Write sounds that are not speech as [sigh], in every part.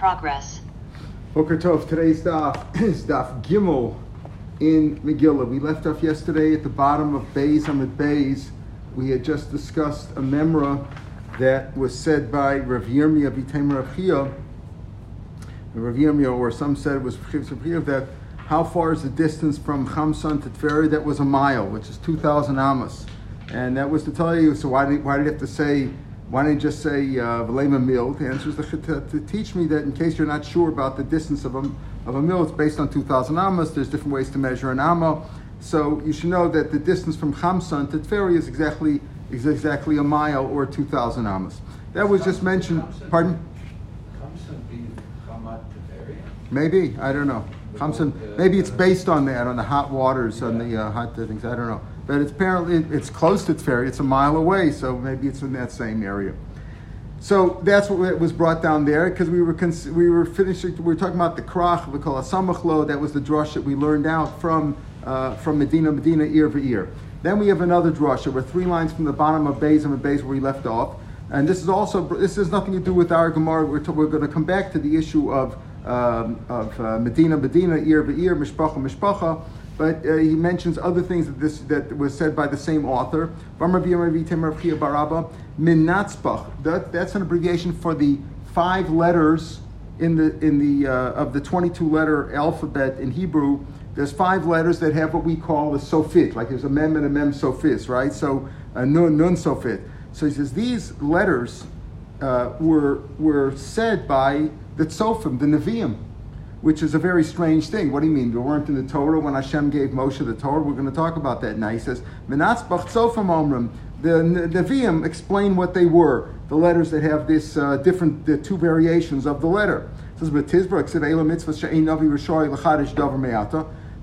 progress. Boker Tov, today's daf [clears throat] is daf Gimel in Megillah. We left off yesterday at the bottom of Beis Amid Beis. We had just discussed a memra that was said by Rav Yirmiyah B'Taim Rav. Rav Yirmiyah, or some said it was that how far is the distance from Chamson to Tveri? That was a mile, which is 2,000 amos. And that was to tell you, so why did, why did you have to say why don't you just say Velema uh, mil? The answer is to, to, to, teach me that in case you're not sure about the distance of a, of a mil, it's based on 2,000 amas. There's different ways to measure an amma. So you should know that the distance from Chamsan to Tveri is exactly, is exactly a mile or 2,000 amas. That was just mentioned. Pardon? Maybe I don't know. Chamsan. Maybe it's based on that, on the hot waters, on the uh, hot things. I don't know but it's apparently it's close to Tferi. It's a mile away, so maybe it's in that same area. So that's what was brought down there because we were cons- we were finishing. We were talking about the krach we call a samachlo. That was the drush that we learned out from uh, from Medina Medina ear for ear. Then we have another drush. We're three lines from the bottom of Beis and Beis where we left off. And this is also this has nothing to do with our Gemara. We're, to, we're going to come back to the issue of um, of uh, Medina Medina ear for ear mishpacha mishpacha but uh, he mentions other things that this that was said by the same author. That, that's an abbreviation for the five letters in the in the uh, of the 22 letter alphabet in Hebrew. There's five letters that have what we call a sofit, like there's a mem and a mem sofis, right? So a nun nun sofit. So he says these letters uh, were were said by the tzofim, the neviim which is a very strange thing. What do you mean? They weren't in the Torah when Hashem gave Moshe the Torah. We're going to talk about that now. He says, Menatzbach Tzofim Omrim. The Nevi'im explain what they were, the letters that have this uh, different, the two variations of the letter. It says, Mitzvah She'ein Navi.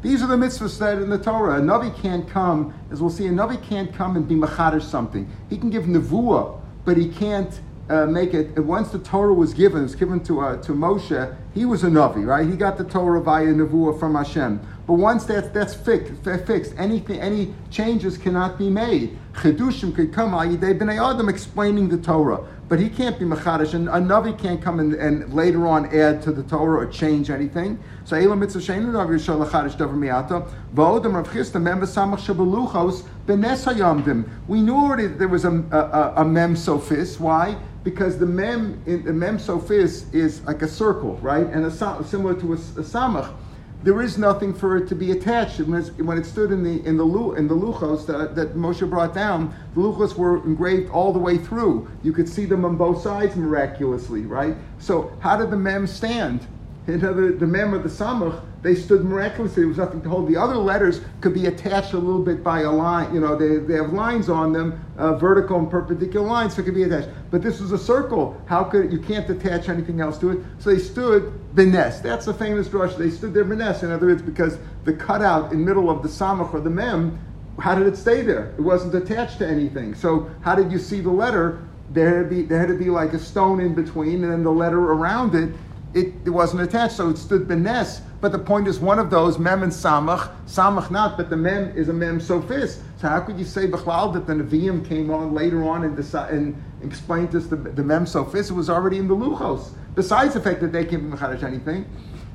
These are the mitzvahs that in the Torah. A Navi can't come, as we'll see, a Navi can't come and be Machadish something. He can give Nevuah, but he can't uh, make it. Once the Torah was given, it was given to uh, to Moshe. He was a navi, right? He got the Torah via nevuah from Hashem. But once that's that's fixed, fixed, anything, any changes cannot be made. Chedushim could come ayidei b'nei adam explaining the Torah, but he can't be machadish, and a navi can't come and, and later on add to the Torah or change anything. So elam mitzvah sheinu navi yishol lachadish davar miata. V'odem Rav Chisda mem v'samach shabeluchos b'nes hayamdim. We knew already that there was a, a, a, a mem sophist. Why? Because the mem in the mem sophis is like a circle, right, and a, similar to a, a samach. There is nothing for it to be attached. When it stood in the in the in the luchos that, that Moshe brought down, the luchos were engraved all the way through. You could see them on both sides miraculously, right? So how did the mem stand? [laughs] In other, the mem of the samach they stood miraculously. There was nothing to hold. The other letters could be attached a little bit by a line. You know, they, they have lines on them, uh, vertical and perpendicular lines, so it could be attached. But this was a circle. How could you can't attach anything else to it? So they stood benes. That's the famous drush. They stood there benes. In other words, because the cutout in middle of the samach or the mem, how did it stay there? It wasn't attached to anything. So how did you see the letter? There had, be, there had to be like a stone in between, and then the letter around it it, it wasn't attached, so it stood benes. But the point is, one of those mem and samach, samach not, but the mem is a mem sophist. So how could you say b'chlal that the neviim came on later on and, deci- and explained to us the, the mem sophist? It was already in the luchos. Besides the fact that they can't be mechadish anything,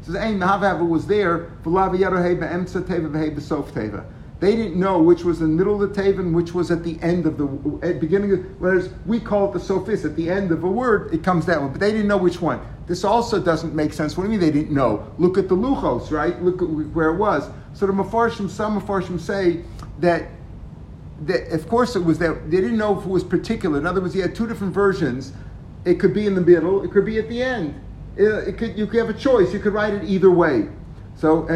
it says, "Ein was there v'lav yarohei be'emtza teva v'hei b'sof teva." They didn't know which was in the middle of the Taven, which was at the end of the at beginning. Of, whereas we call it the sophist. At the end of a word, it comes that one, but they didn't know which one. This also doesn't make sense. What do you mean they didn't know? Look at the luchos, right? Look at where it was. So the mafarshim, some mafarshim say that that of course it was that they didn't know if it was particular. In other words, you had two different versions. It could be in the middle. It could be at the end. It, it could, you could have a choice. You could write it either way. So,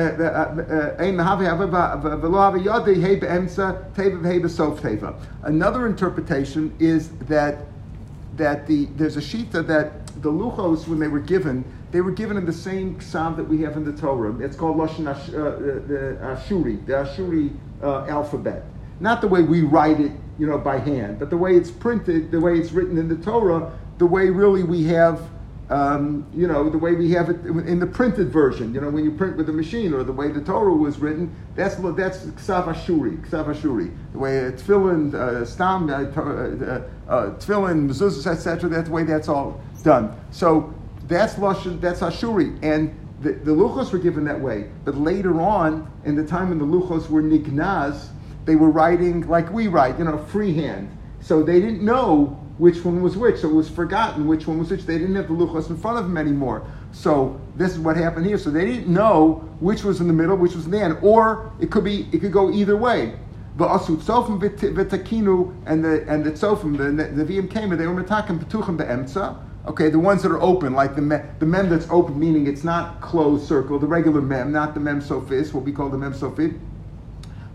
another interpretation is that that the there's a shita that the luchos when they were given they were given in the same psalm that we have in the Torah. It's called lashon Ash, uh, the Ashuri, the Ashuri uh, alphabet. Not the way we write it, you know, by hand, but the way it's printed, the way it's written in the Torah, the way really we have um, you know, the way we have it in the printed version, you know, when you print with a machine, or the way the Torah was written, that's that's Ksav Ashuri, Ksav Ashuri. The way uh, Tefillin, uh, Stam, uh, uh, uh, Tefillin, Mezuzahs, etc., that's the way that's all done. So That's Lashon, that's Ashuri. And the, the Luchos were given that way. But later on, in the time when the Luchos were Nignaz, they were writing like we write, you know, freehand. So they didn't know which one was which. So it was forgotten which one was which. They didn't have the Luchos in front of them anymore. So this is what happened here. So they didn't know which was in the middle, which was in the end. Or it could be, it could go either way. The asut sofim v'takinu and the and the sofim the the came and they were metakim petuchim be'emtza. Okay, the ones that are open, like the mem, the mem that's open, meaning it's not closed circle, the regular mem, not the mem sophis, what we call the mem sophit.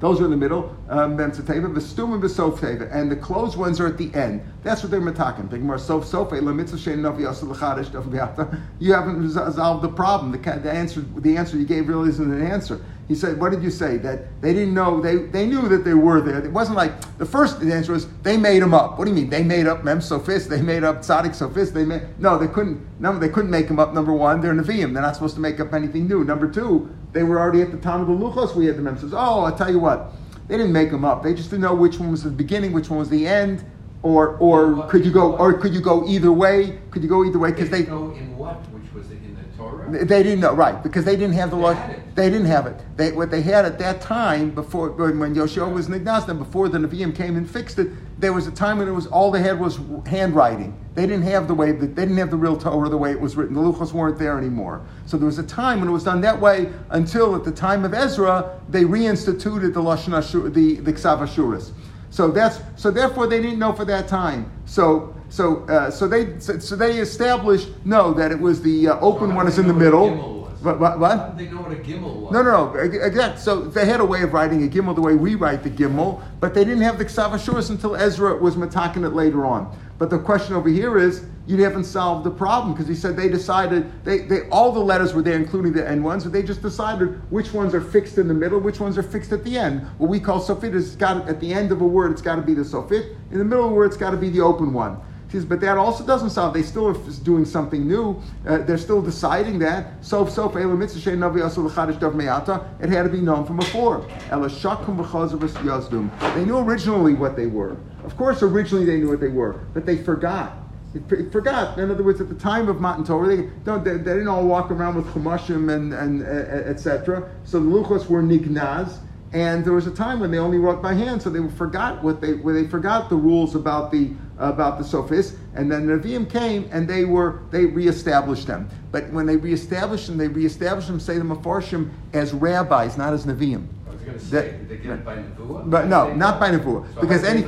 Those are in the middle, um, mem tzateva, v'stum and v'sof teva, and the closed ones are at the end. That's what they're metakim. Big more sof sof [laughs] You haven't resolved the problem. The, the answer the answer you gave really isn't an answer. He said, what did you say? That they didn't know, they, they knew that they were there. It wasn't like, the first answer was, they made them up. What do you mean? They made up Mem Sophist, they made up Tzaddik Sophist, they made, no, they couldn't, no, they couldn't make them up, number one, they're Nevi'im, they're not supposed to make up anything new. Number two, they were already at the time of the Luchos, we had the Mem Says, oh, I'll tell you what, they didn't make them up. They just didn't know which one was the beginning, which one was the end, or or could you go, or could you go either way? Could you go either way? Because they go in what? Which was it in the Torah? They didn't know, right? Because they didn't have the law. They didn't have it. They, what they had at that time, before when Yoshua was Nignaz, and before the Nevi'im came and fixed it, there was a time when it was all they had was handwriting. They didn't have the way that they didn't have the real Torah the way it was written. The luchos weren't there anymore. So there was a time when it was done that way until at the time of Ezra they reinstituted the lashon Ashur, the the Ksav Ashuris. So that's so therefore they didn't know for that time. So so uh, so they so, so, they established no that it was the uh, open one is in the middle. What? What? what? They know what a gimel was. No, no, no. Exactly. So they had a way of writing a gimel the way we write the gimel, but they didn't have the ksav ashuras until Ezra was matakin it later on. But the question over here is, you haven't solved the problem because he said they decided they, they all the letters were there, including the end ones, but they just decided which ones are fixed in the middle, which ones are fixed at the end. What we call sofit is got at the end of a word, it's got to be the sofit. In the middle of a word, it's got to be the open one. Says, but that also doesn't solve. They still are doing something new. Uh, they're still deciding that. So, so It had to be known from before. They knew originally what they were. Of course, originally they knew what they were, but they forgot. They forgot. In other words, at the time of Matan Torah, they, they, they didn't all walk around with chumashim and, and uh, etc. So the luchos were nignaz. And there was a time when they only wrote by hand, so they forgot what they where they forgot the rules about the about the sophists. And then the Nevi'im came and they were they reestablished them. But when they reestablished them, they reestablished them, say the Mefarshim, as rabbis, not as Nevi'im. Say, did they get it by Nevuah? But no, not by Nevuah. So because any,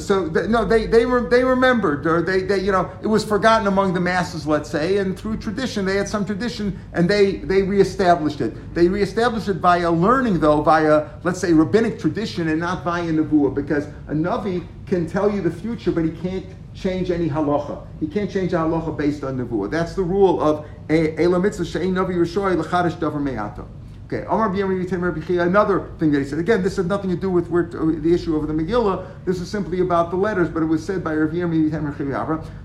so the, no, they they were they remembered or they, they you know it was forgotten among the masses, let's say, and through tradition they had some tradition and they they reestablished it. They reestablished it via learning though, via let's say rabbinic tradition and not via Nevuah, because a navi can tell you the future, but he can't change any halacha. He can't change a halacha based on Nevuah. That's the rule of Ela Mitzvah Shein Navi Rishoy L'Chadash Davar Me'ato. Okay, another thing that he said. Again, this has nothing to do with the issue of the Megillah. This is simply about the letters, but it was said by Rav Yirmi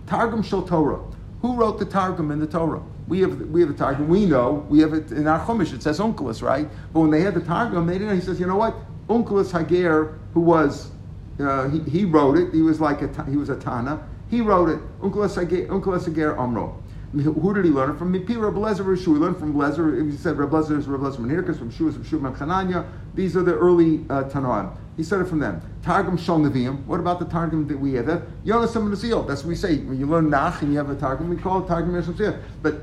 Targum Shel Torah. Who wrote the Targum in the Torah? We have we have the Targum. We know we have it in our Chumash. It says Onkelos, right? But when they had the Targum, they didn't. He says, you know what? Onkelos Hager, who was uh, he, he wrote it. He was like a he was a Tana. He wrote it. Onkelos Hager, Onkelos Hager Amro. Who did he learn from? Mipi Reb Lezer Rishu. He learned from Lezer. He said Reb Lezer is Reb Lezer from Hirkas, from Shu is from Shu Chananya. These are the early uh, Tanoim. He said it from them. Targum Shal. What about the Targum that we have? That Yonas. That's what we say. When you learn Nach and you have a Targum, we call it Targum Yeshua. But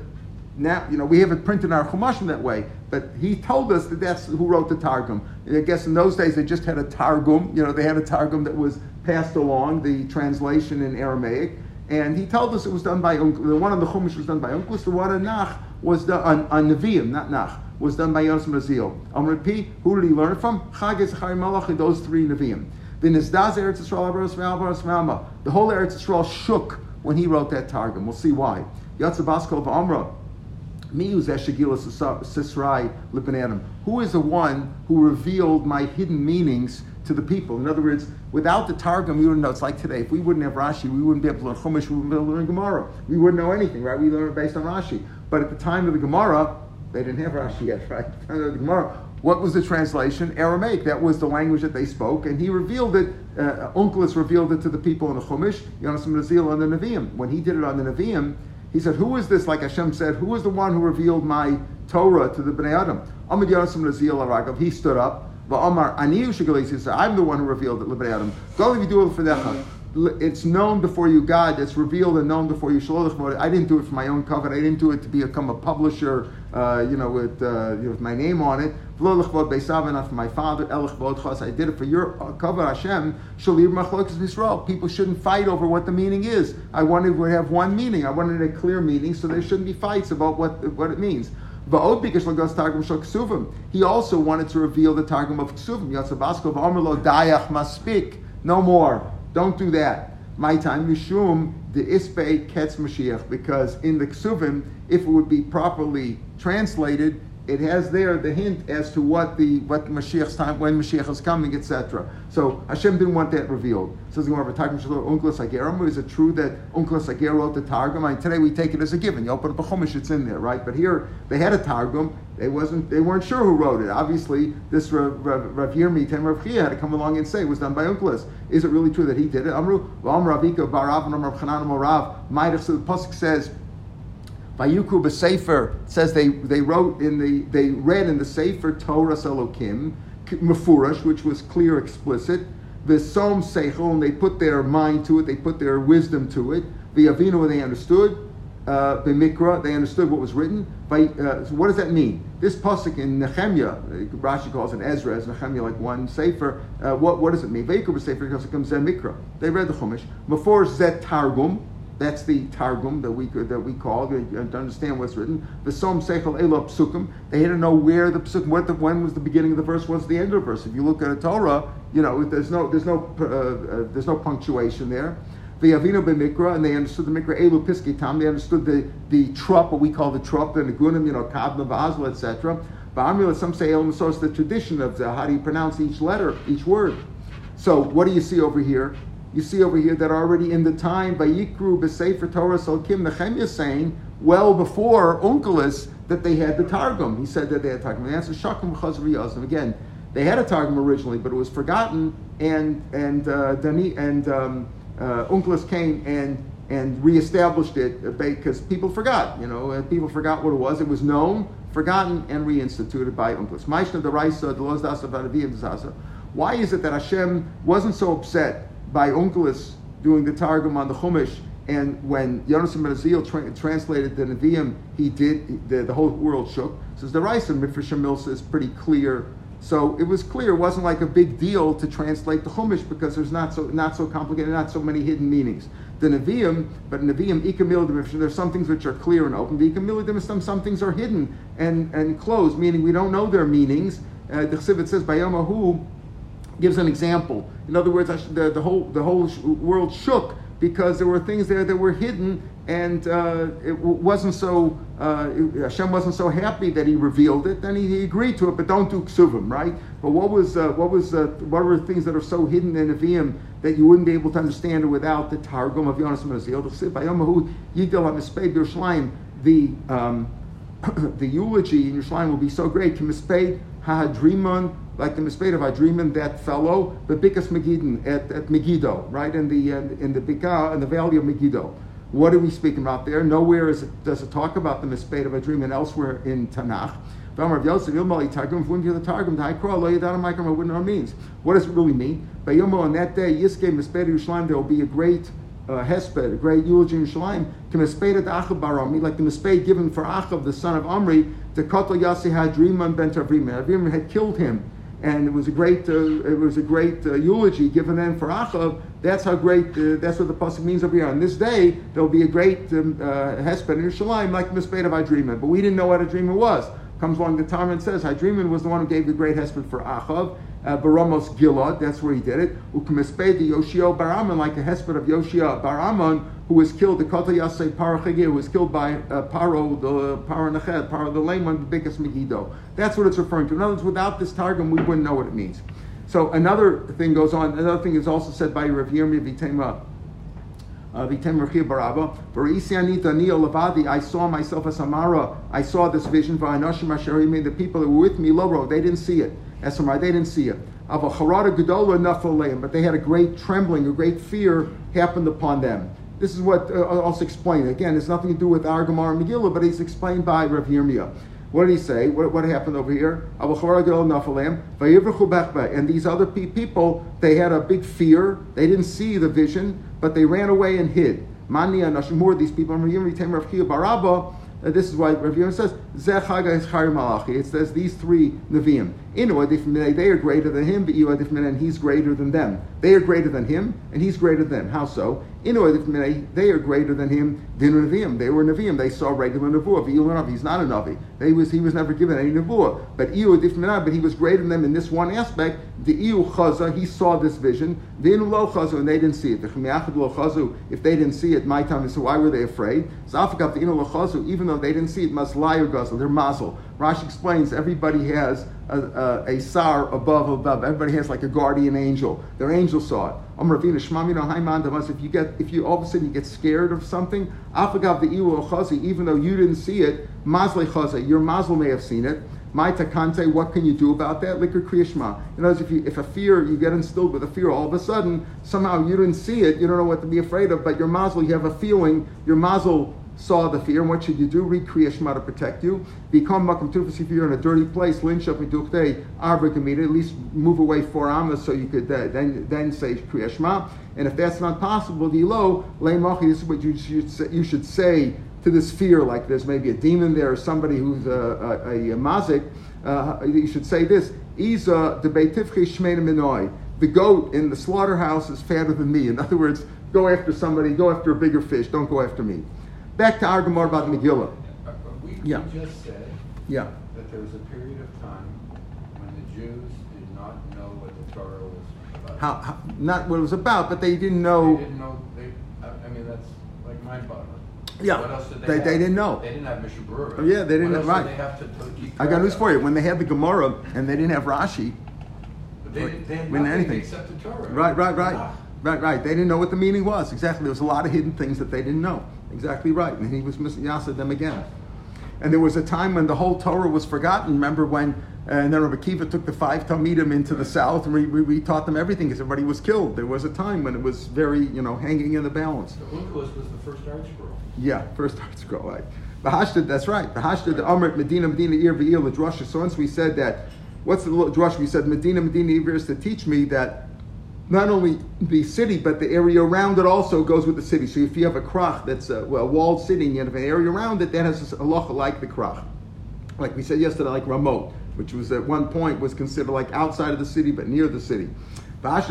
now, you know, we have it printed in our Chumashim that way. But he told us that that's who wrote the Targum. I guess in those days they just had a Targum. You know, they had a Targum that was passed along, the translation in Aramaic. And he told us it was done by The one on the Chumash was done by Unklus. The one on Nach was done on, on Nevi'im, not Nach, was done by Yosef Mazil. Amr P, who did he learn from? Chag Zachari Malach, those three Nevi'im. The Nizdaz Eretz Yisrael, the whole Eretz Yisrael shook when he wrote that Targum. We'll see why. Yatzabaskal of Amra. Meeu's Ashagila Sisrai Lipan Adam. Who is the one who revealed my hidden meanings to the people. In other words, without the Targum, we wouldn't know. It's like today. If we wouldn't have Rashi, we wouldn't be able to learn Chumash, we wouldn't be able to learn Gemara. We wouldn't know anything, right? We learn it based on Rashi. But at the time of the Gemara, they didn't have Rashi yet, [laughs] right? The Gemara, what was the translation? Aramaic. That was the language that they spoke, and he revealed it. Uh, Onkelos revealed it to the people in the Chumash, Yonasim Nazil on the Nevi'im. When he did it on the Nevi'im, He said, Who is this? Like Hashem said, Who is the one who revealed my Torah to the Bnei Adam? Amid Yonasim Nazil. He stood up. I'm the one who revealed it to Bnei Adam. Go that it's known before you, God. It's revealed and known before you. I didn't do it for my own covenant. I didn't do it to become a publisher, uh, you know, with, uh, you know, with my name on it. For my father. I did it for your uh, covenant, Hashem. People shouldn't fight over what the meaning is. I wanted to have one meaning. I wanted a clear meaning, so there shouldn't be fights about what what it means. He also wanted to reveal the Targum of Ksuvim. No more. Don't do that. My time, Mishum, the Ispe Ketz Mashiach, because in the Ksuvim, if it would be properly translated, it has there the hint as to what the what Mashiach's time when Mashiach is coming, etc. So Hashem didn't want that revealed. Says the Agerim. Is it true that Unklas Ager wrote the Targum? I mean, today we take it as a given. You open up a Chumash, it's in there, right? But here they had a Targum. They wasn't they weren't sure who wrote it. Obviously, this Rav, Rav, Rav Yirmi Ten Rav Chia had to come along and say it was done by Unklas. Is it really true that he did it? Amru Amr Ravika Barav and Amr Chanan. So the pasuk says Vayukru b'sefer says they, they wrote in the they read in the sefer Torah Elokim mefurash, which was clear, explicit. The Som Seichel, and they put their mind to it, they put their wisdom to it. The Avinu, they understood. Uh, the Mikra, they understood what was written. By, uh, so what does that mean? This pasuk in Nehemiah, Rashi calls it Ezra, as Nehemiah like one sefer. Uh, what, what does it mean? Vayikru b'sefer because it comes Mikra. They read the Chumash. Before Zet Targum, that's the Targum that we that we call to understand what's written. The Som Seichel Elo Psukim. They had to know where the psukim, what the, when was the beginning of the verse, what's the end of the verse. If you look at a Torah, you know there's no there's no uh, uh, there's no punctuation there. The Avino b'Mikra, and they understood the Mikra Elu Piskitam. They understood the the trup, what we call the trup, the Nagunim, you know, Kadma, Vazla, etc. Ba'amrila, some say El the tradition of the, how do you pronounce each letter, each word. So what do you see over here? You see over here that already in the time Vayikru b'Sefer Torah Salkim, Nehemiah saying well before Onkelos that they had the Targum. He said that they had Targum. The answer Shakum Chazri Again, they had a Targum originally, but it was forgotten, and and uh, Dani and um, uh, Onkelos came and and reestablished it because people forgot. You know, people forgot what it was. It was known, forgotten, and reinstituted by Dasa, Why is it that Hashem wasn't so upset by Onkelos doing the Targum on the Chumash, and when Yonasan ben tra- translated the Nevi'im, he did, the, the whole world shook. So the Raisa Mifresh Milsa is pretty clear. So it was clear, it wasn't like a big deal to translate the Chumash because there's not so not so complicated, not so many hidden meanings. The Nevi'im, but Nevi'im, Ikamil, there's some things which are clear and open. The Ikamil, some, some things are hidden and, and closed, meaning we don't know their meanings. Uh, the Chsivit says, by Bayomahu, gives an example. In other words, the, the whole the whole world shook because there were things there that were hidden, and uh, it wasn't so. Uh, Hashem wasn't so happy that He revealed it. Then he, he agreed to it, but don't do ksuvim, right? But what was uh, what was uh, what were the things that are so hidden in Nevi'im that you wouldn't be able to understand it without the Targum of Yonas Mazil? The um, [clears throat] the eulogy in Yerushalayim will be so great. Ha'adrimon like the Misped of Adriman, that fellow, the Bikas Megiddo at, at Megiddo, right in the in the Bika in the valley of Megiddo. What are we speaking about there? Nowhere is does it talk about the Misped of Adriman elsewhere in Tanakh. What does it really mean? On that day, Yiske Misped Yerushalayim, there will be a great uh, hesped, a great eulogy in Yerushalayim, like the Misped given for Achav, the son of Amri, to Kotel Yasi had Hadriman ben Tavriman. Avriman had killed him and it was a great uh, it was a great uh, eulogy given then for Achav. That's how great uh, that's what the pasuk means over here. On this day there will be a great um, uh, hesped in Yerushalayim like Misped of Adriman, but we didn't know what a Adriman was. Comes along the Talmud and says Hadriman was the one who gave the great hesped for Achav. Uh, Baramos Gilad, that's where he did it. Ukmesped Yoshio Baraman, like a hesped of Yoshia Baraman, who was killed, the Kota Yasei who was killed by uh, Paro, the Paro Neched, Paro the one, the biggest Megiddo. That's what it's referring to. In other words, without this Targum, we wouldn't know what it means. So another thing goes on. Another thing is also said by Rav Yirmi Vitema. I saw myself as Amara. I saw this vision. The people that were with me, Loro, they didn't see it. As they didn't see it. But they had a great trembling, a great fear happened upon them This is what uh, I'll also explain. Again, it's nothing to do with our Gemara Megillah, but it's explained by Rav Yirmiyah. What did he say? What, what happened over here? And these other people, they had a big fear. They didn't see the vision, but they ran away and hid. These people, this is why Rav Yirmiyah says, It says these three Nevi'im. They are greater than him, but Iuadifmine, and he's greater than them. They are greater than him, and he's greater than them. How so? They are greater than him, Din Nevi'im. They were Nevi'im. They saw regular Nevuah. He's not a Navi. They was, he was never given any Nevuah. But but he was greater than them in this one aspect. The Iu Chaza, he saw this vision. Din Lo Chazu, and they didn't see it. The Chemiachad Lo Chazu, if they didn't see it, my time is so why were they afraid? Zafakab the Inu Lo Chazu, even though they didn't see it, must lie or guzzle. They're mazel. Rashi explains everybody has a, a, a, sar above above. Everybody has like a guardian angel. Their angel saw it. If you get if you all of a sudden you get scared of something, even though you didn't see it, your mazel may have seen it. My takante, what can you do about that? Liquor kriyashma. In other words, if, you, if a fear, you get instilled with a fear, all of a sudden, somehow you didn't see it, you don't know what to be afraid of, but your mazel, you have a feeling, your mazel saw the fear, and what should you do? Kriya Shema to protect you. Become Makam Tufas if you're in a dirty place, lynch up Arba Kamita, at least move away four amas so you could uh, then, then say Kriya Shema. And if that's not possible, Dilo, Lay Machi, this is what you should, say, you should say to this fear, like there's maybe a demon there or somebody who's a, a, a, mazik, uh, you should say this, Isa de Beitifche Shmeina Minoi. The goat in the slaughterhouse is fatter than me. In other words, go after somebody, go after a bigger fish, don't go after me. Back to our Gemara about Megillah. We, yeah. we just said yeah. that there was a period of time when the Jews did not know what the Torah was about. How, how not what it was about, but they didn't know. They didn't know. They, I mean, that's like mind-boggling. Yeah. What else did they, they, have? they didn't know. They didn't have Mishabura. Oh, yeah, they didn't have right. They have to, to I got news for you. When they had the Gemara and they didn't have Rashi, But they, didn't, they when anything. except the Torah. Right, right, right. Ah. Right, right. They didn't know what the meaning was. Exactly. There was a lot of hidden things that they didn't know. Exactly right. And he was missing Yasa them again. And there was a time when the whole Torah was forgotten. Remember when uh, and then Rabbi Kiva took the five Talmidim into the south and we, we, we taught them everything because everybody was killed. There was a time when it was very, you know, hanging in the balance. The Unkelos was the first ArtScroll. Yeah, first ArtScroll, right. The Hashtag, that's right. The Hashtag, the Amrit, Medina, Medina, Ir, Ve'ir, Ladrasha. So once we said that, what's the drush? We said Medina, Medina, Ir is to teach me that not only the city, but the area around it also goes with the city. So if you have a krach that's a, well, a walled city and you have an area around it, that has a halacha like the krach. Like we said yesterday, like Ramot, which was at one point was considered like outside of the city but near the city. So what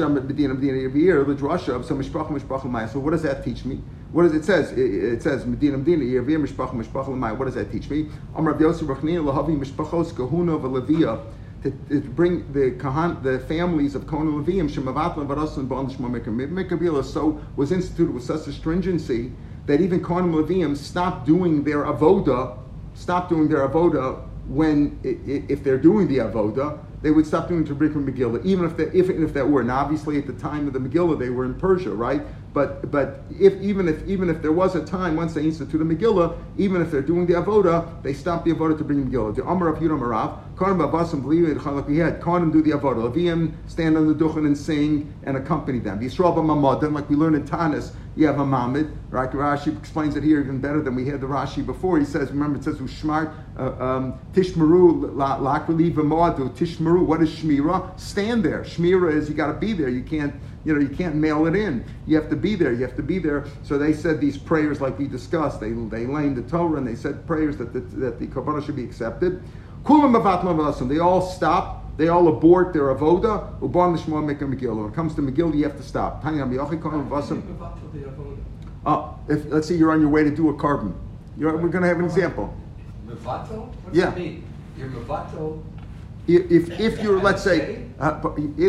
does that teach me? What does it says? It, it says Medina Medina Yirvir Mishpacha Mishpacha What does that teach me? Amr Yosef Rachnin Lahavi Mishpachos Kahuna V'Levia to, to bring the Kahan, the families of Kohen Levium, Shemavatlan Varasan Bon Mikabila so was instituted with such a stringency that even Kohen Levium stopped doing their avoda, stopped doing their avoda when if they're doing the avoda, they would stop doing to bring Megillah, even if they, if if that were. And obviously, at the time of the Megillah, they were in Persia, right? But but if even if even if there was a time once they instituted Megillah, even if they're doing the avoda, they stop the avoda to bring Megillah. The Amar of Yudam Arav, Kohen Babasim believe it. We had Kohen do the avoda. Levium stand on the duchen and sing and accompany them. Yisrael b'mamadim, like we learn in Tanis, you have a mamid, right? Rashi explains it here even better than we had the Rashi before. He says, remember it says ushmart uh, um, tishmaru lakrali tishmaru. What is shmira? Stand there. Shmira is you got to be there. You can't you know, you can't mail it in. You have to be there. You have to be there. So they said these prayers, like we discussed. They they laid the Torah and they said prayers that the, that the korbanah should be accepted. They all stop. They all abort their avoda. Uban l'shmo make a Megillah. When it comes to Megillah, you have to stop. Uh, if let's say you're on your way to do a korban, you're, we're going to have an example. Mevato? Yeah. that mean? You're mevato. If, if you're, let's say, uh,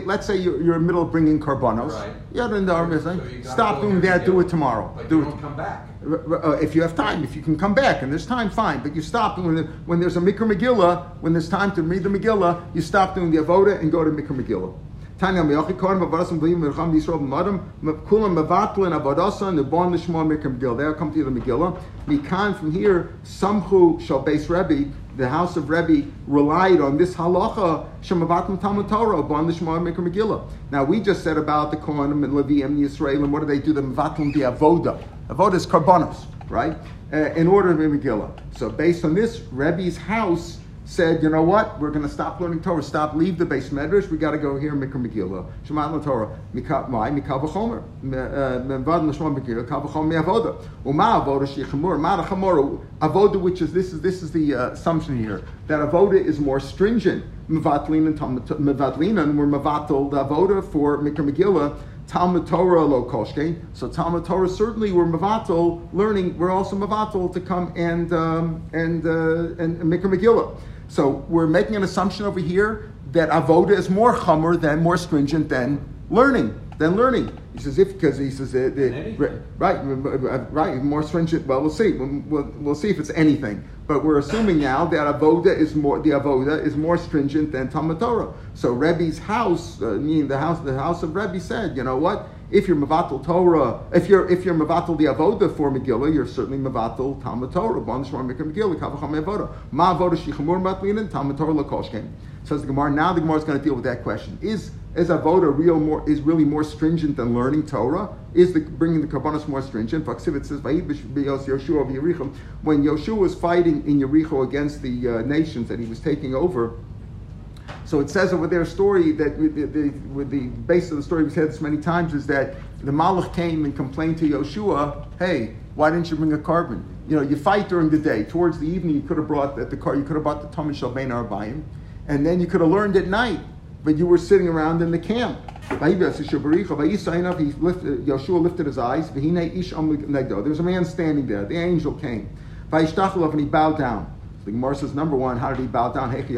let's say you're, you're in the middle of bringing korbanos, Right. yeah, then the army So like, you gotta stop doing that, do it tomorrow. But Do it. don't come back. Uh, if you have time, if you can come back, and there's time, fine. But you stop when, the, when there's a Mikra Megillah, when there's time to read the Megillah, you stop doing the Avoda and go to Mikra Megillah. Tanya me'achi kohen b'varasim b'lim v'rcham Yisrael b'madam kulam mevatlin avodasan nebon Mikra Megillah. Come to the Megillah. Mikan from here, Samchu shall base Rebbe, the house of Rebbe relied on this halacha shemavatim Talmud Torah upon the Shema Mikra Megillah. Now we just said about the Kohanim and Levium and Yisrael, and what do they do? The mevatim the avoda. Avoda is karbonos, right? Uh, in order of Megillah. So based on this, Rebbe's house said, you know what? We're going to stop learning Torah. Stop, leave the base medrash. We got to go here Mikra Megillah. Shema Torah. Why? Mikal v'chomer. Mevad l'shma Megillah. Kal v'chomer me'avoda. Uma avoda shechamur. Ma. Avoda, which is this is this is the uh, assumption here that avoda is more stringent. Mevatlin and mevatlin and we're mevatel the avoda for Mikra Megillah. Talmud Torah lo koshke. So Talmud Torah certainly we're mavatal learning. We're also mavatal to come and um, and uh, and, and Mikra Megillah. So we're making an assumption over here that avoda is more chomer than more stringent than learning than learning. He says if because he says uh, the, right right more stringent. Well, we'll see. We'll, we'll, see if it's anything. But we're assuming now that avoda is more the avoda is more stringent than Talmud Torah. So Rebbe's house, uh, meaning the house the house of Rebbe said, you know what? If you're Mavatal Torah, if you're if you're Mavatal the Avoda for Megillah, you're certainly Mavatal Talmud Torah. Bon Shmar Mikra Megillah, Kavacham Avoda. Ma Avoda Shichamur Matlinin, Talmud Torah Lakoshkem. Says the Gemara. Now the Gemara is going to deal with that question. Is is avoda real more is really more stringent than learning Torah? Is the bringing the karbanos more stringent? Vaksivit says Yoshua when Yoshua was fighting in Yericho against the uh, nations that he was taking over. So it says over there, story that the, the, the base of the story, we've said this many times, is that the Malach came and complained to Yoshua, hey, why didn't you bring a korban? You know, you fight during the day. Towards the evening, you could have brought the, the car, you could have brought the Talmud Shalbein Arbayim, and then you could have learned at night, but you were sitting around in the camp. He lifted, Yoshua lifted his eyes. There was a man standing there. The angel came. And he bowed down. The Gemara says, number one, how did he bow down? At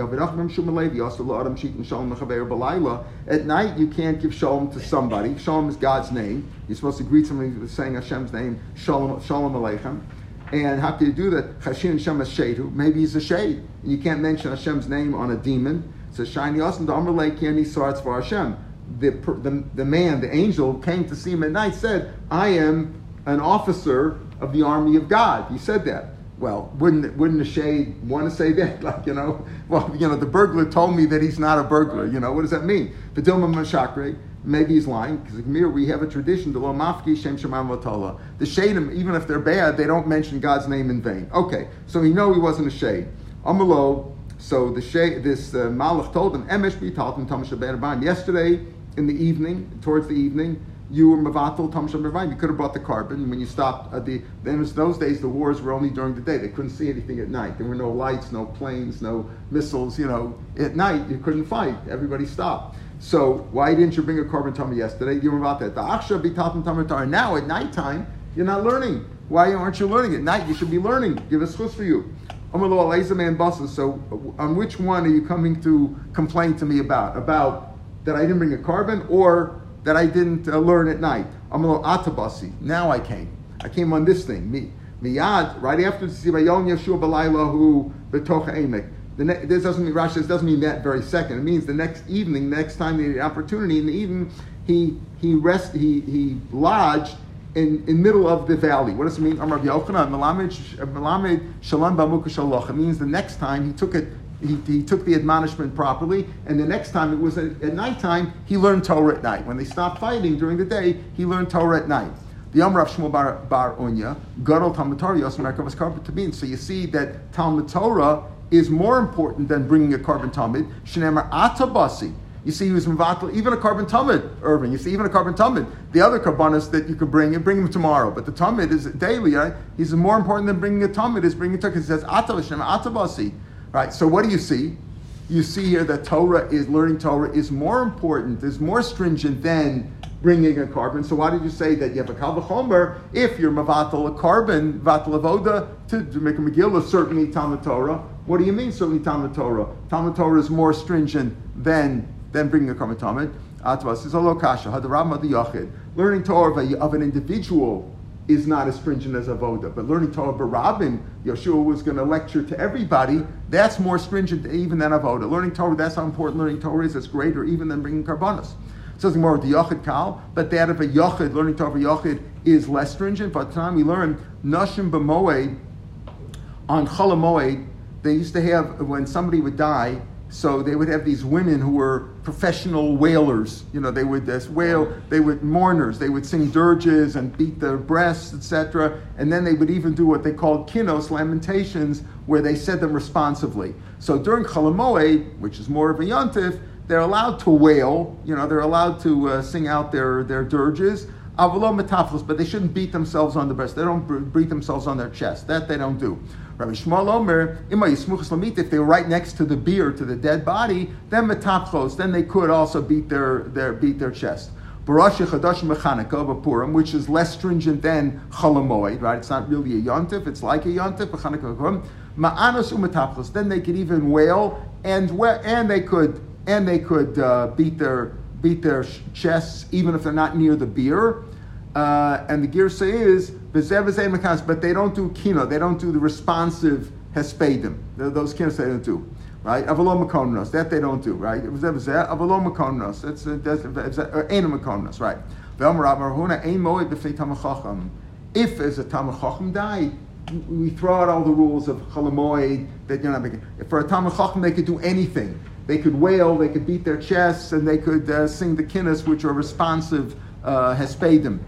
night, you can't give shalom to somebody. Shalom is God's name. You're supposed to greet somebody with saying Hashem's name, shalom, shalom aleichem. And how can you do that? Chashin Hashem Shedu. Maybe he's a shade. You can't mention Hashem's name on a demon. So Shiny. The, the, the man, the angel, came to see him at night, said, I am an officer of the army of God. He said that well, wouldn't wouldn't the shade want to say that? [laughs] Like, you know, well, you know, the burglar told me that he's not a burglar. You know, what does that mean? Vidilma Mashakre, maybe he's lying, because here we have a tradition, the Lomafki Shem Shemam Vatala. The shadim, even if they're bad, they don't mention God's name in vain. Okay, so we know he wasn't a shade. Amalo, so the shade, this uh, Malach told him, Emesh Bitaltim Tamash Yesterday in the evening, towards the evening, you were mavatal tam shem You could have brought the korban when you stopped. At the then was those days the wars were only during the day. They couldn't see anything at night. There were no lights, no planes, no missiles. You know, at night you couldn't fight. Everybody stopped. So why didn't you bring a korban tummy yesterday? You were about that. The aksha bitatim tamatar. Now at nighttime you're not learning. Why aren't you learning at night? You should be learning. Give a schus for you. Man buses. So uh, on which one are you coming to complain to me about? About that I didn't bring a carbon or that I didn't uh, learn at night. I'm a Amalo atabasi. Now I came. I came on this thing. Me. Miyad, right after Sivayon Yeshua Balayla who betoch emek. This doesn't mean Rashi says doesn't mean that very second. It means the next evening, next time he had the opportunity in the evening, he he rest he he lodged in, in middle of the valley. What does it mean? Amar Yochanan Melamed Shalom Bamuka It means the next time he took it he, he took the admonishment properly, and the next time it was at, at nighttime, he learned Torah at night. When they stopped fighting during the day, he learned Torah at night. The Amr of Shmuel Bar, Bar Unya, Gadol Talmud Torah, Yosem Merkavas Karban So you see that Talmud Torah is more important than bringing a korban Talmud. Shnemer Atabasi. You see, he was even a korban Talmud, Irving. You see, even a korban Talmud. The other carbonas that you could bring, and bring him tomorrow. But the Talmud is daily, right? He's more important than bringing a Talmud, is bringing a Torah. He says, Atabasi. Right? So what do you see? You see here that Torah is learning Torah is more important, is more stringent than bringing a korban. So why did you say that you have a kalvachomer if you're mavatal a korban, vatal avoda to, to make a Megillah, certainly Talmud Torah? What do you mean certainly Talmud Torah? Talmud Torah is more stringent than than bringing a korban Talmud. Atvas is a lokasha the yachid. Learning Torah of an individual is not as stringent as avoda. But learning Torah barabim, Yeshua was going to lecture to everybody. That's more stringent even than avoda. Learning Torah, that's how important learning Torah is. It's greater even than bringing karbanos. Something more with the yachid kal, but that of a yachid, learning Torah for yachid is less stringent. By the time we learn nashim b'moed on cholamoed, they used to have when somebody would die So they would have these women who were professional wailers. You know, they would uh, wail, they would mourners, they would sing dirges and beat their breasts, etc. And then they would even do what they called kinos, lamentations, where they said them responsively. So during Chalamoed, which is more of a yontif, they're allowed to wail. You know, they're allowed to uh, sing out their, their dirges. Avalo metaflos, but they shouldn't beat themselves on the breast. They don't beat themselves on their chest. That they don't do. Rabbi Shmuel Omer, if they were right next to the bier, to the dead body, then metapchos, then they could also beat their, their beat their chest. Barashi Chadash Mechanaka, Purim, which is less stringent than Cholamoid, right? It's not really a yontif, it's like a yontif, Mechanaka Ma'anos umetapchos, then they could even wail, and, and they could, and they could uh, beat their, beat their chests, even if they're not near the bier. Uh, and the girsa is but they don't do kino. They don't do the responsive hespedim. Those kinos they don't do, right? Avalom makonos that they don't do, right? Avalom makonos that's that's enum makonos, right? If as a tamachachim died, we throw out all the rules of chalamoid that you're not making. For a tamachachim, they could do anything. They could wail, they could beat their chests, and they could uh, sing the kinnis, which are responsive uh, hespedim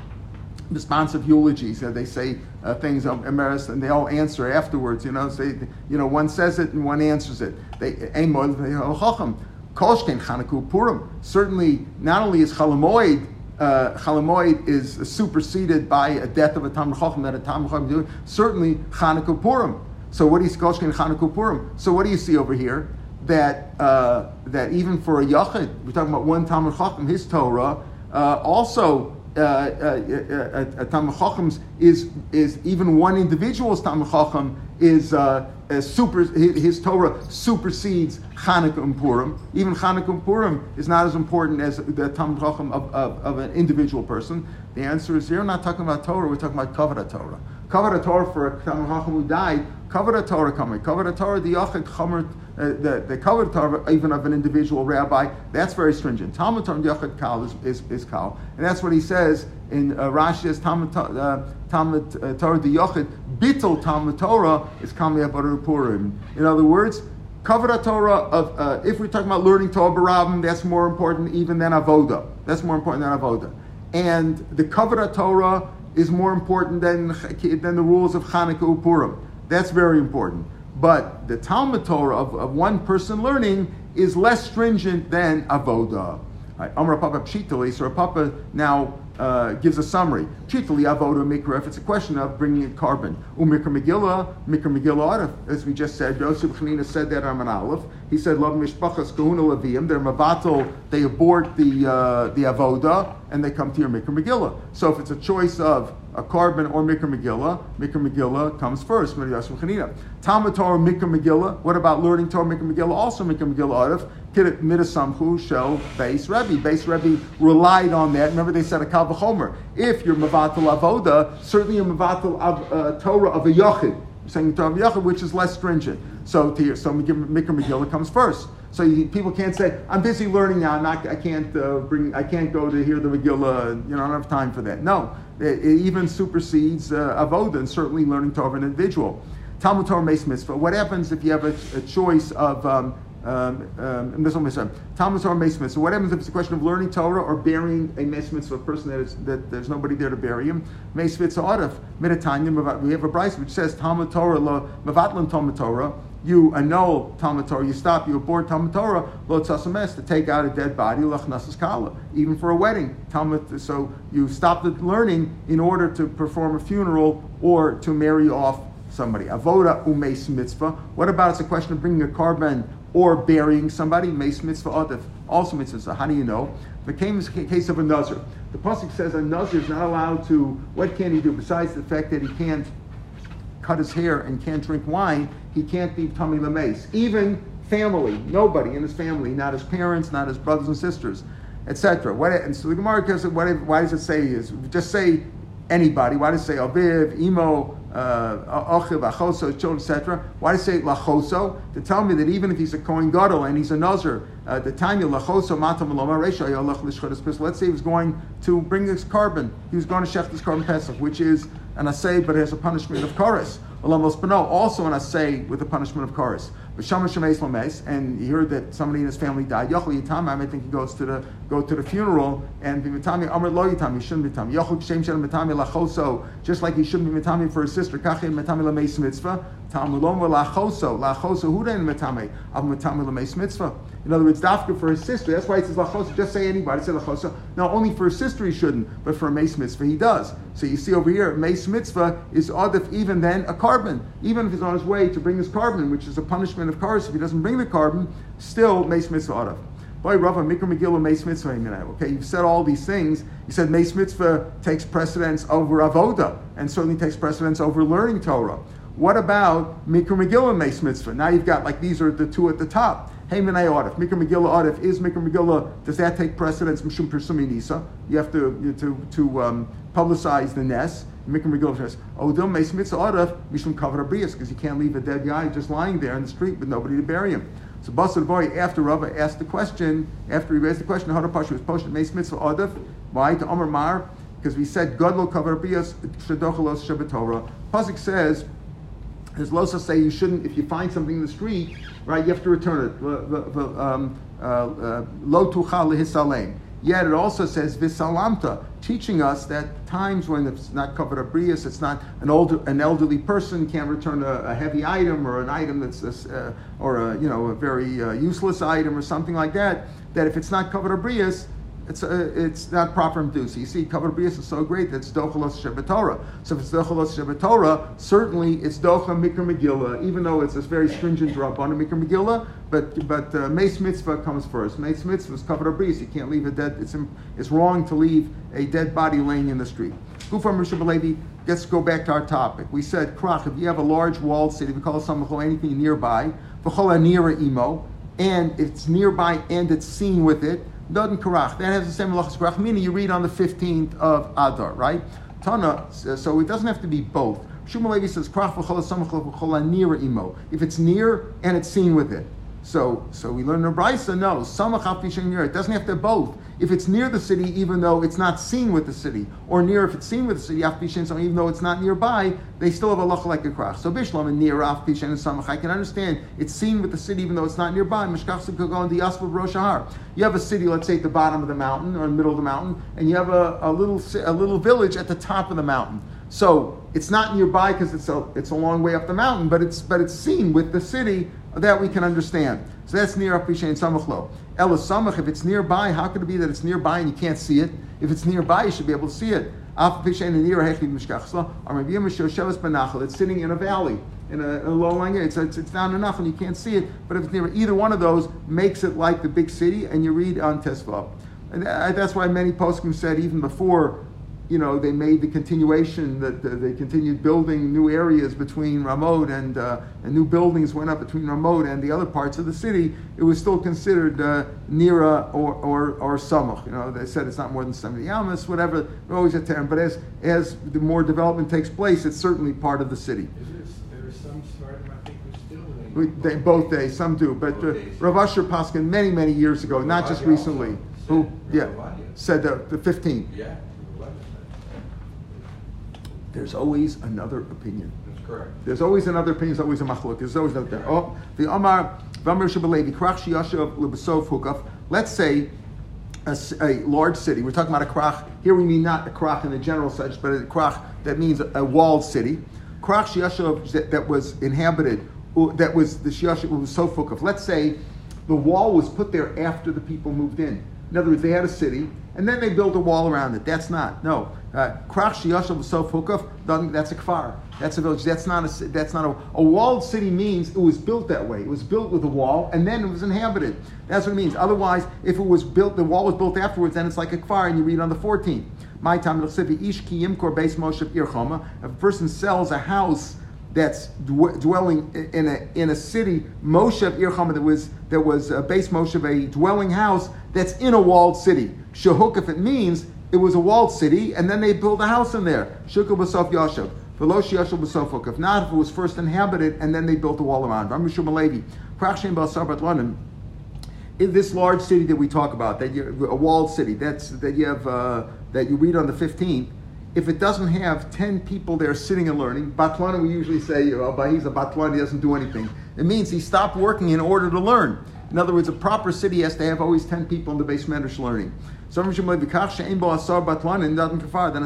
responsive eulogies. Uh, they say uh, things of Emeris, and they all answer afterwards. You know, say, you know, one says it and one answers it. They. Certainly, not only is Chalamoid uh, Chalamoid is superseded by a death of a Tam Chacham that a Tam Chacham do. Certainly, Chanukah Purim. So what do you Kolshkein Chanukah Purim? So what do you see over here? That uh, that even for a Yachid, we're talking about one Tam Chacham, his Torah uh, also Uh, uh, uh, Talmud Chachams is, is even one individual's Talmud Chacham is uh, super, his, Torah supersedes Chanukah and Purim. Even Chanukah and Purim is not as important as the Talmud Chacham of, of, of, an individual person. The answer is here, we're not talking about Torah, we're talking about Kavod Torah. Kavod Torah for a Talmud Chacham who died Kavod Torah coming. Kavod Torah, the Yachid Chomer, uh, the, the Torah, even of an individual rabbi, that's very stringent. Talmud Torah Yachid Kal is, is, is Kal. And that's what he says in uh, Rashi's Talmud, uh, Talmud uh, Torah, the Yachid, Bittel Talmud Torah is Kamei Purim. In other words, Kavod Torah of, uh, if we're talking about learning Torah Barabim, that's more important even than Avoda. That's more important than Avoda. And the Kavod Torah is more important than, than the rules of Chanukah Upurim. That's very important. But the Talmud Torah of, of one person learning is less stringent than Avoda. Right. Amar Papa Pshitali, so Papa now uh, gives a summary. Chitali avoda mikra, if it's a question of bringing a korban. Umikra Megillah, Mikra Megillah, as we just said, Yosef Chanina said that on an Aleph. He said, Love Mishpachas Kahuna Levium, they're Mavatal, they abort the, uh, the avoda, and they come to your Mikra Megillah. So if it's a choice of a korban or Mikra Megillah, Mikra Megillah comes first, Talmud Torah, Mikra Megillah. What about learning Torah, Mikra Megillah? Also Mikra Megillah Arif. Midasamchu shel base Rebbe. Base Rebbe relied on that. Remember, they said a Kal V'chomer. If you're Mavatal Avoda, certainly you're Mavatal of, uh, Torah of a Yachid. You're saying Torah of Yachid, which is less stringent. So, to, so Mikra Megillah comes first. So you, people can't say, "I'm busy learning now. I'm not, I can't uh, bring. I can't go to hear the Megillah. You know, I don't have time for that." No, it, it even supersedes uh, avoda and certainly learning Torah of an individual. Talmud Torah Mace Mitzvah. What happens if you have a, a choice of um, um, um, Talmud Torah Mace Mitzvah. What happens if it's a question of learning Torah or burying a Mace Mitzvah, a person that, is, that there's nobody there to bury him? Mace Mitzvah Midatanya, we have a Bryce which says Talmud Torah, Mavatlan Talmud Torah, you annul Talmud Torah, you stop, you abort Talmud Torah, lo tzasames, to take out a dead body, kala, even for a wedding. Talmud, so you stop the learning in order to perform a funeral or to marry off somebody. Avoda umes mitzvah. What about it's a question of bringing a korban or burying somebody? Mace mitzvah adif. Also mitzvah. So how do you know? The case of a nazir. The pasuk says a nazir is not allowed to. What can he do besides the fact that he can't cut his hair and can't drink wine? he can't be tummy mace. Even family, nobody in his family, not his parents, not his brothers and sisters, etc. What and so the Gemara gives it. What, why does it say is just say anybody? Why does it say aviv, imo, uh, achoso, children, etc.? Why does it say lachoso? To tell me that even if he's a kohen gadol and he's a nazir, uh, the time lachoso matam Let's say he was going to bring this korban. He was going to shech this korban pesach, which is an asay, but it has a punishment of chorus. Also an assay with the punishment of lames, and he heard that somebody in his family died. Yochel yitamim, I think he goes to the go to the funeral and be mitami. Amr lo yitam, he shouldn't be mitami. Yochel kshem shel mitami lachoso, just like he shouldn't be mitami for his sister. Kachem mitami lameis mitzvah. Tamulom lachoso, lachoso hudain mitami. Av mitami lameis mitzvah. In other words, dafka for his sister. That's why it says lachosa. Just say anybody. Say lachosa. Now, only for his sister he shouldn't, but for a mace mitzvah he does. So you see over here, mace mitzvah is adif even then a korban. Even if he's on his way to bring his korban, which is a punishment of course if he doesn't bring the korban, still mace mitzvah adif. Boy, Rava Mikra Megillah Mace Mitzvah. Okay, you've said all these things. You said Mace Mitzvah takes precedence over Avoda, and certainly takes precedence over learning Torah. What about Mikra Megillah Mace Mitzvah? Now you've got like these are the two at the top. Hey Minay Arif, Mikra Megillah Arif, is Mikra Megillah, does that take precedence? Mishum Persumi Nisa. You have to, to, to um, publicize the Ness. Mikra Megillah says, Odom Meis Mitzvah Arif, Mishum Kavar because you can't leave a dead guy just lying there in the street with nobody to bury him. So Basar Boy, after Rava asked the question, after he raised the question, how to Pasha was posted Meis Mitzvah Arif, why to Omer Mar? Because we said, Godlo Kavar Shadochalos Shabbat Torah. Pasuk says, as Losa say, you shouldn't, if you find something in the street, right, you have to return it. Um, uh, uh, Lo tuchal lehisalem. Yet it also says visalamta, teaching us that times when it's not covered abrius, it's not an older, an elderly person can't return a, a heavy item or an item that's uh, or a you know a very uh, useless item or something like that. That if it's not covered abrius, it's, uh, it's not proper. So you see, Kavod Brias is so great that it's Dochalos Shabbatorah. So if it's Dochalos Shabbatorah, certainly it's Docha Mikra Megillah, even though it's this very stringent on a Mikra Megillah, but but uh, Mitzvah comes first. Mace Mitzvah is Kavod Brias. You can't leave a dead, it's, it's wrong to leave a dead body laying in the street. Mishra Levi, let's go back to our topic. We said, Krach, if you have a large walled city, we call something anything nearby, V'chol Imo, and it's nearby and it's seen with it, Dodin Karach. That has the same halachas Karach, meaning you read on the 15th of Adar, right? Tana, so it doesn't have to be both. Shumalevi says. If it's near and it's seen with it. So, so we learn in Brisa, no, it doesn't have to both. If it's near the city, even though it's not seen with the city, or near if it's seen with the city, even though it's not nearby, they still have a lach like a krach. So Bishlam and near af and samach, I can understand it's seen with the city, even though it's not nearby. Mishkach could go on the Yaspa Rosh You have a city, let's say at the bottom of the mountain or in the middle of the mountain, and you have a, a little a little village at the top of the mountain. So it's not nearby because it's a it's a long way up the mountain, but it's but it's seen with the city that we can understand. So that's near Apishain Samachlo. Ela Samach, if it's nearby, how could it be that it's nearby and you can't see it? If it's nearby, you should be able to see it. It's sitting in a valley, in a, a low lying area. It's, it's, it's down enough and you can't see it. But if it's near, either one of those makes it like the big city, and you read on Tesla. And uh, that's why many poskim said even before you know, they made the continuation that uh, they continued building new areas between Ramot and, uh, and new buildings went up between Ramot and the other parts of the city. It was still considered uh, Nira or, or, or Samach. You know, they said it's not more than 70 Amas, whatever, always a term. But as, as the more development takes place, it's certainly part of the city. There some sort I think, still we, they, both days, some do. But uh, Rav Asher Paskin many, many years ago, not just recently, who, yeah, said the, the 15th. Yeah. There's always another opinion. That's correct. There's always another opinion. There's always a machlok. There's always another. Oh, the Amar Vamar Shabalevi Krach Shiyashav Libasov Hukaf. Let's say a, a, large city. We're talking about a krach. Here we mean not a krach in the general sense, but a krach that means a, a walled city. Krach Shiyashav that, that was inhabited, that was the Shiyashav was so. Let's say the wall was put there after the people moved in. In other words, they had a city, and then they built a wall around it. That's not no. Uh, Krach shiyashav sof hukaf. That's a kfar. That's a village. That's not a. That's not a. A walled city means it was built that way. It was built with a wall, and then it was inhabited. That's what it means. Otherwise, if it was built, the wall was built afterwards, then it's like a kfar, and you read on the 14th. My time ish ki yimkor base moshe irchoma. If a person sells a house that's dwelling in a in a city, Moshe Irchama that was that was uh, a base Moshe a dwelling house that's in a walled city. Shahuk, if it means it was a walled city, and then they built a house in there. Shukah b'sof yashav. Velosh yashav b'sofok. If not, if it was first inhabited, and then they built a wall around. Ramishum Alevi. Krachshem b'asabat London. In this large city that we talk about, that you a walled city, that's that you have uh, that you read on the fifteenth if it doesn't have 10 people there sitting and learning, Batlana, we usually say, oh, he's a Batlana, he doesn't do anything. It means he stopped working in order to learn. In other words, a proper city has to have always 10 people in the base learning. Then it's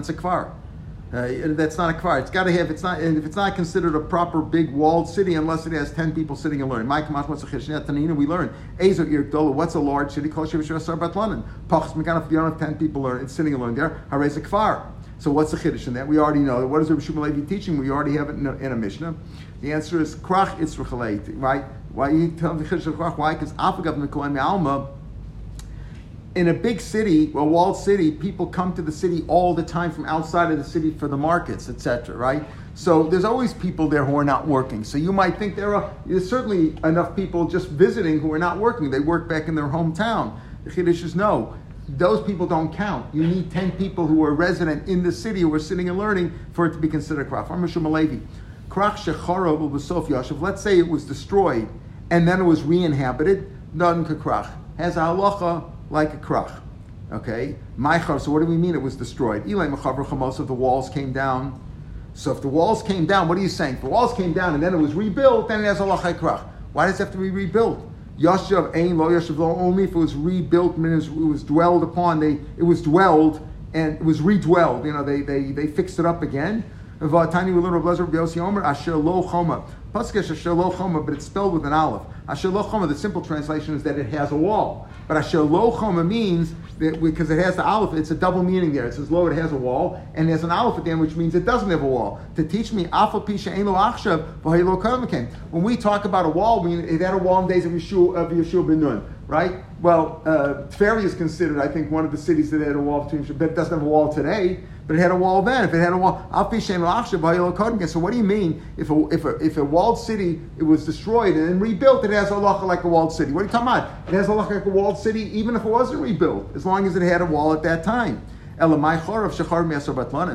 a kfar. Uh, that's not a kfar. It's got to have. It's not. If it's not considered a proper big walled city, unless it has ten people sitting and learning. My what's a We learn. Ezo ir What's a large city? Kol shivish rasar batlanen. Pachs mekanaf. You ten people learning. Sitting and learning there. Harez a kfar. So what's the chiddush in that? We already know. What is Rabbi Shmuel Levi teaching? We already have it in a, in a Mishnah. The answer is krach itzruchaleit. Right? Why you tell the chiddush of krach? Why? Because afagav mekolim alma in a big city, a walled city, people come to the city all the time from outside of the city for the markets, etc. Right? So there's always people there who are not working. So you might think there are there's certainly enough people just visiting who are not working. They work back in their hometown. The chiddush is no. Those people don't count. You need 10 people who are resident in the city who are sitting and learning for it to be considered a krach. Let's say it was destroyed and then it was re-inhabited. None krach. Has a halacha like a krach. Okay? Maichar, so what do we mean it was destroyed? Ilay mechaver chamos of the walls came down. So if the walls came down, what are you saying? If the walls came down and then it was rebuilt, then it has a lachai krach. Why does it have to be rebuilt? Yashav ain lo yashav lo only if it was rebuilt, means it was dwelled upon. They it was dwelled and it was redwelled. You know, they they they fixed it up again. Tiny will learn Blazer Yossi Omer Asher Lo Choma. Paskesh Asher Lo Choma, but it's spelled with an aleph. Asher Lo Choma. The simple translation is that it has a wall. But Asher Lo Choma means that because it has the aleph, it's a double meaning there. It says lo, it has a wall, and there's an aleph at the end, which means it doesn't have a wall. To teach me Alpha Pisha Ein Lo Achshav When we talk about a wall, we it had a wall in days of Yeshua of Yeshua ben Nun, right? Well, uh, is considered, I think, one of the cities that had a wall between, but it doesn't have a wall today but it had a wall then. If it had a wall, so what do you mean if a, if a, if a walled city it was destroyed and then rebuilt, it has a lacha like a walled city? What are you talking about? It has a lacha like a walled city even if it wasn't rebuilt, as long as it had a wall at that time. It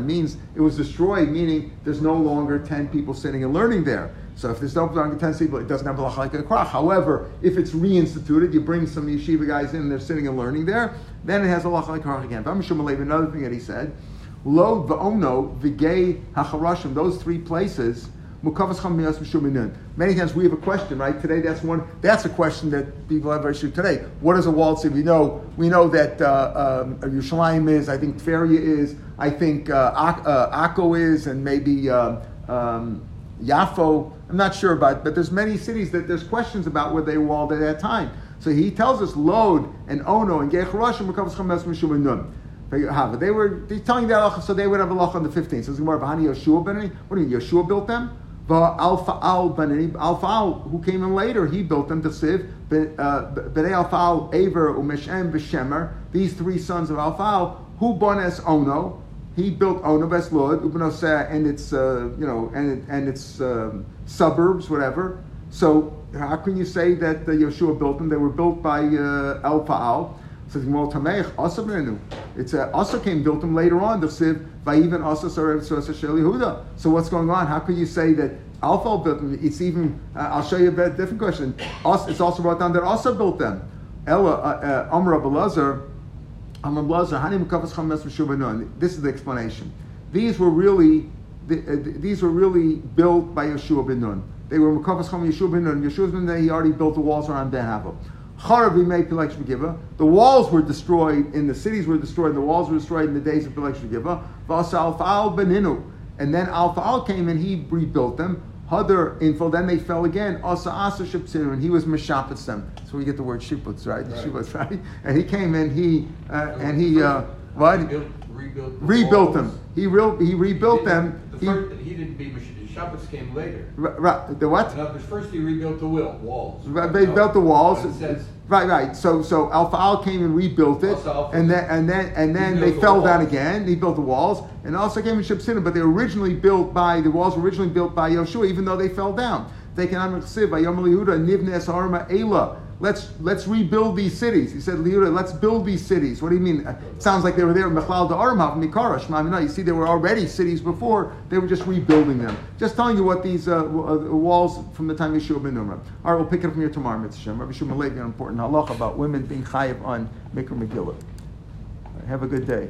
means it was destroyed, meaning there's no longer 10 people sitting and learning there. So if there's no longer 10 people, it doesn't have a like a krach. However, if it's reinstituted, you bring some yeshiva guys in, they're sitting and learning there, then it has a like a krach again. But I'm sure, another thing that he said, Lo v'ono v'gei hacharashim. Those three places. Many times we have a question, right? Today, that's one. That's a question that people have issued today. What is a walled city? We know. We know that uh, um, is. I think Tveria is. I think uh, uh, Akko is, and maybe uh, um, Yafo. I'm not sure about, but there's many cities that there's questions about where they walled at that time. So he tells us Lod and Ono and Gecharashim they were he's telling the that so they would have a loch on the 15th. So it's more of Hani Yeshua ben What do you mean? Yeshua built them? Alpha Al ben Alpha Al, who came in later, he built them to Siv. Uh, Bnei Alpha Al, Aver, Umeshem, Veshemer. These three sons of Alpha Al, who bones Ono. He built Ono Bes Lod, Ubenoseh, and its uh, you know and and its um, suburbs, whatever. So how can you say that uh, Yeshua built them? They were built by uh, Alpha Al. Says It's a, also came built them later on. The Siv by even also Sarev Sosa Sheli Huda. So what's going on? How could you say that Alpha built them? It's even. Uh, I'll show you a different question. It's also brought down that also built them. Ella uh, uh, Amr Abelazar. Amr Abelazar. Hani Mekavas Chames Meshubanun. This is the explanation. These were really. Uh, these were really built by Yeshua ben Nun. They were Mekavas Chames Yeshua ben. Yeshua ben Nun. He already built the walls around Ben. The walls were destroyed, and the cities were destroyed, and the walls were destroyed in the days of Pilek Shmegiva. beninu. And then Al came and he rebuilt them. Hadar info, then they fell again. Asa Asa and he was Meshapitz them. So we get the word Shiputz, right? right. Shiputz, right? And he came and he, uh, and he, uh, what? Rebuilt, rebuilt, rebuilt them. He, re- he rebuilt he them. The first, he, he didn't be Shabbos came later. Right. The what? No, because first he rebuilt the wall, walls. Right, they built the walls. right, right. So, so Alpha Al came and rebuilt it, and then and then and then they the fell walls. down again. He built the walls, and also came in Shibsina, but they were originally built by the walls were originally built by Yoshua, even though they fell down. They can by Yom Nivnes Arma Ela. Let's let's rebuild these cities. He said, Liura, let's build these cities. What do you mean? It sounds like they were there. Mechlal Da'armav Mikara No, You see, there were already cities before. They were just rebuilding them. Just telling you what these uh, uh, walls from the time Yeshua ben Numra. All right, we'll pick it up from here tomorrow. Mitzvah Rabbi Shmuel an important halach about women being chayiv on Mikra Megillah. Right, have a good day.